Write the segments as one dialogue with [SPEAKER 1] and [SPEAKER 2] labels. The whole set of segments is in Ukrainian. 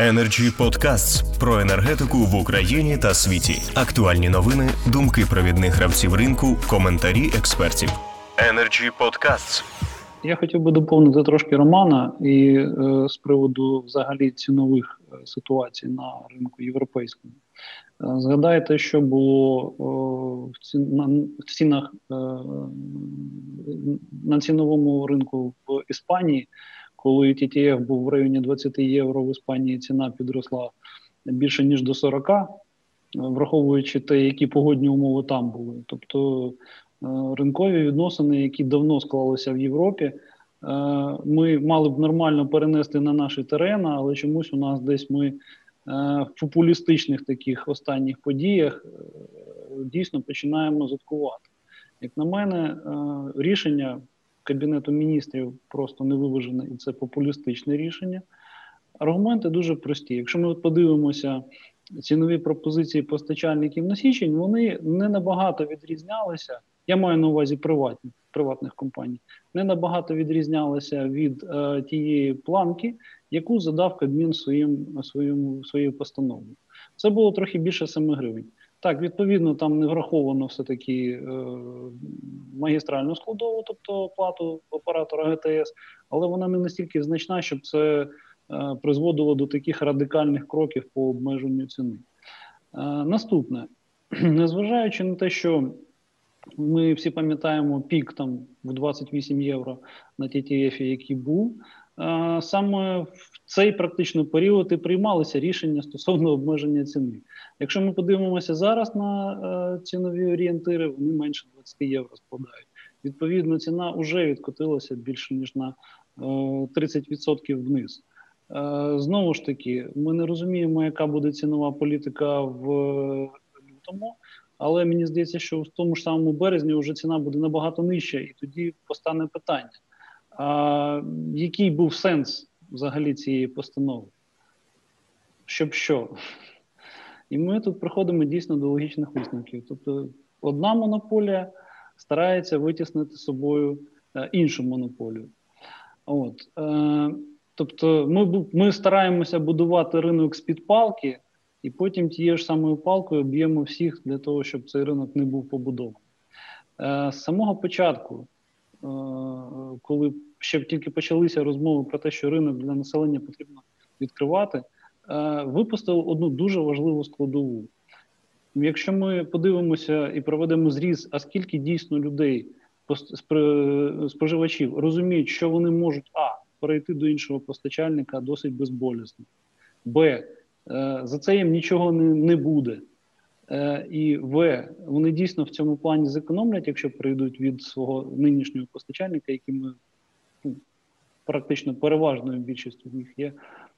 [SPEAKER 1] Energy Podcasts про енергетику в Україні та світі. Актуальні новини, думки провідних гравців ринку, коментарі експертів. Energy Podcasts.
[SPEAKER 2] Я хотів би доповнити трошки Романа і е, з приводу взагалі цінових е, ситуацій на ринку європейському. Е, згадайте, що було в, ці, на, цінах е, на ціновому ринку в Іспанії коли TTF був в районі 20 євро в Іспанії, ціна підросла більше ніж до 40, враховуючи те, які погодні умови там були. Тобто е, ринкові відносини, які давно склалися в Європі, е, ми мали б нормально перенести на наші терени, але чомусь у нас десь ми е, в популістичних таких останніх подіях дійсно починаємо заткувати. Як на мене, рішення Кабінету міністрів просто не виважене, і це популістичне рішення. Аргументи дуже прості. Якщо ми подивимося цінові пропозиції постачальників на січень, вони не набагато відрізнялися. Я маю на увазі приватні, приватних компаній, не набагато відрізнялися від е, тієї планки, яку задав Кабмін своїм, своєю постановою. Це було трохи більше 7 гривень. Так, відповідно, там не враховано все-таки е, магістральну складову, тобто оплату оператора ГТС, але вона не настільки значна, щоб це е, призводило до таких радикальних кроків по обмеженню ціни. Е, наступне, незважаючи на те, що ми всі пам'ятаємо пік там в 28 євро на TTF, який був. Саме в цей практично період і приймалися рішення стосовно обмеження ціни. Якщо ми подивимося зараз на е, цінові орієнтири, вони менше 20 євро складають. Відповідно, ціна вже відкотилася більше ніж на 30% е, вниз. Е, знову ж таки, ми не розуміємо, яка буде цінова політика в лютому. Але мені здається, що в тому ж самому березні вже ціна буде набагато нижча, і тоді постане питання: а, який був сенс взагалі цієї постанови? Щоб що? І ми тут приходимо дійсно до логічних висновків. Тобто, одна монополія старається витіснити собою е, іншу монополію. От. Е, Тобто, ми ми стараємося будувати ринок з-під палки, і потім тією ж самою палкою б'ємо всіх для того, щоб цей ринок не був побудований. Е, З самого початку, коли ще тільки почалися розмови про те, що ринок для населення потрібно відкривати, е, випустили одну дуже важливу складову. Якщо ми подивимося і проведемо зріз, а скільки дійсно людей, споживачів, розуміють, що вони можуть а перейти до іншого постачальника досить безболісно, б. Е, за це їм нічого не не буде. Е, і В, вони дійсно в цьому плані зекономлять, якщо прийдуть від свого нинішнього постачальника, яким ми практично переважною більшістю них є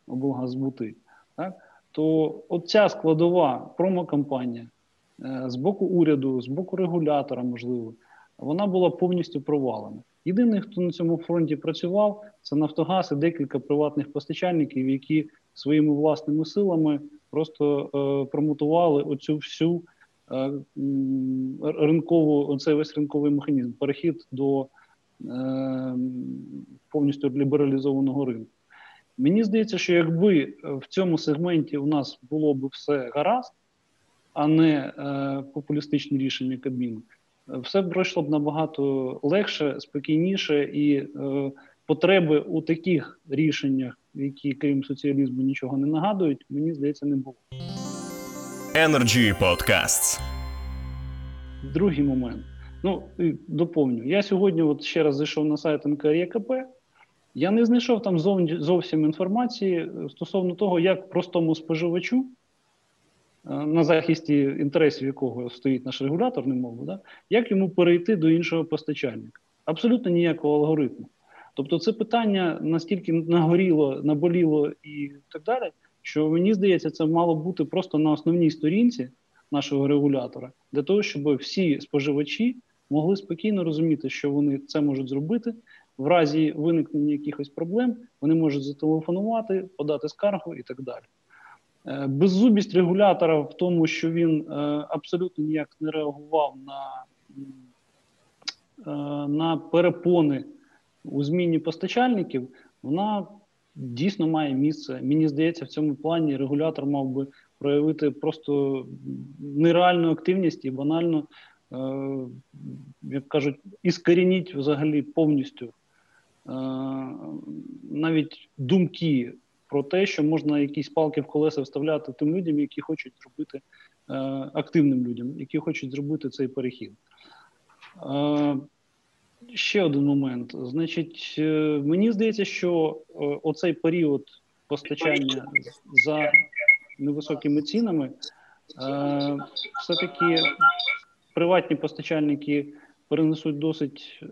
[SPEAKER 2] облгазбути. Так? То оця складова промокампанія е, з боку уряду, з боку регулятора, можливо, вона була повністю провалена. Єдиний, хто на цьому фронті працював, це Нафтогаз і декілька приватних постачальників, які своїми власними силами просто е, промотували оцю всю е, ринкову, оцей весь ринковий механізм, перехід до повністю лібералізованого ринку. Мені здається, що якби в цьому сегменті у нас було б все гаразд, а не е, популістичні рішення Кабміну, все б пройшло б набагато легше, спокійніше і е, потреби у таких рішеннях, які крім соціалізму нічого не нагадують, мені здається, не було.
[SPEAKER 1] Energy Podcasts.
[SPEAKER 2] Другий момент. Ну, доповню. Я сьогодні от ще раз зайшов на сайт НКРЄКП. Я не знайшов там зовсім інформації стосовно того, як простому споживачу Е, на захисті інтересів якого стоїть наш регулятор, не да? як йому перейти до іншого постачальника? Абсолютно ніякого алгоритму. Тобто, це питання настільки нагоріло, наболіло і так далі, що мені здається, це мало бути просто на основній сторінці нашого регулятора, для того, щоб всі споживачі могли спокійно розуміти, що вони це можуть зробити. В разі виникнення якихось проблем вони можуть зателефонувати, подати скаргу і так далі. Е, беззубість регулятора в тому, що він е, абсолютно ніяк не реагував на е, на перепони у зміні постачальників, вона дійсно має місце. Мені здається, в цьому плані регулятор мав би проявити просто нереальну активність і банально, як кажуть, іскорініть взагалі повністю е, навіть думки про те, що можна якісь палки в колеса вставляти тим людям, які хочуть зробити е, активним людям, які хочуть зробити цей перехід. Е, Ще один момент. Значить, е, мені здається, що е, оцей період постачання за невисокими цінами, е, все-таки приватні постачальники перенесуть досить е,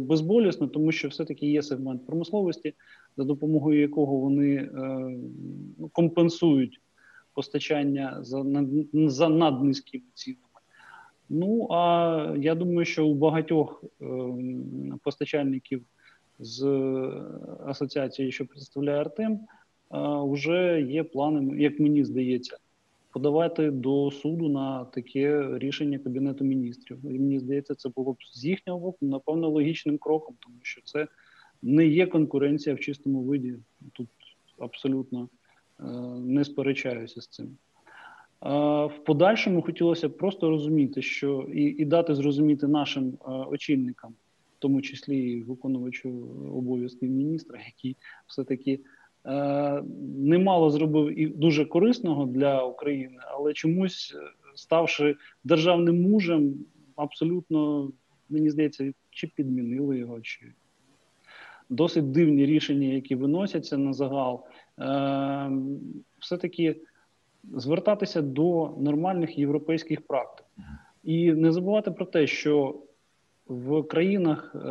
[SPEAKER 2] безболісно, тому що все-таки є сегмент промисловості, за допомогою якого вони е, ну, компенсують постачання за, за наднизькими цінами. Ну а я думаю, що у багатьох е, постачальників з асоціації, що представляє Артем, е, вже є плани, як мені здається, подавати до суду на таке рішення Кабінету міністрів. І мені здається, це було б з їхнього боку, напевно, логічним кроком, тому що це не є конкуренція в чистому виді. Тут абсолютно е, не сперечаюся з цим. В подальшому хотілося б просто розуміти, що і і дати зрозуміти нашим е, очільникам, в тому числі і виконувачу обов'язків міністра, який все-таки е, немало зробив і дуже корисного для України, але чомусь, е, ставши державним мужем, абсолютно мені здається, чи підмінили його, чи досить дивні рішення, які виносяться на загал, е, все таки звертатися до нормальних європейських практик. І не забувати про те, що в країнах е,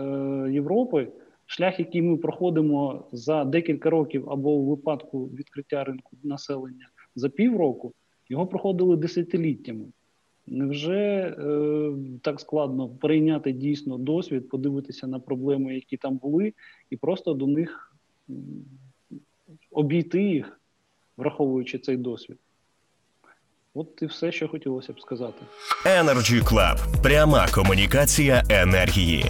[SPEAKER 2] Європи шлях, який ми проходимо за декілька років, або у випадку відкриття ринку населення за півроку, його проходили десятиліттями. Невже е, так складно прийняти дійсно досвід, подивитися на проблеми, які там були, і просто до них обійти їх, враховуючи цей досвід? От і все, що хотілося б сказати.
[SPEAKER 1] Energy Club. пряма комунікація енергії.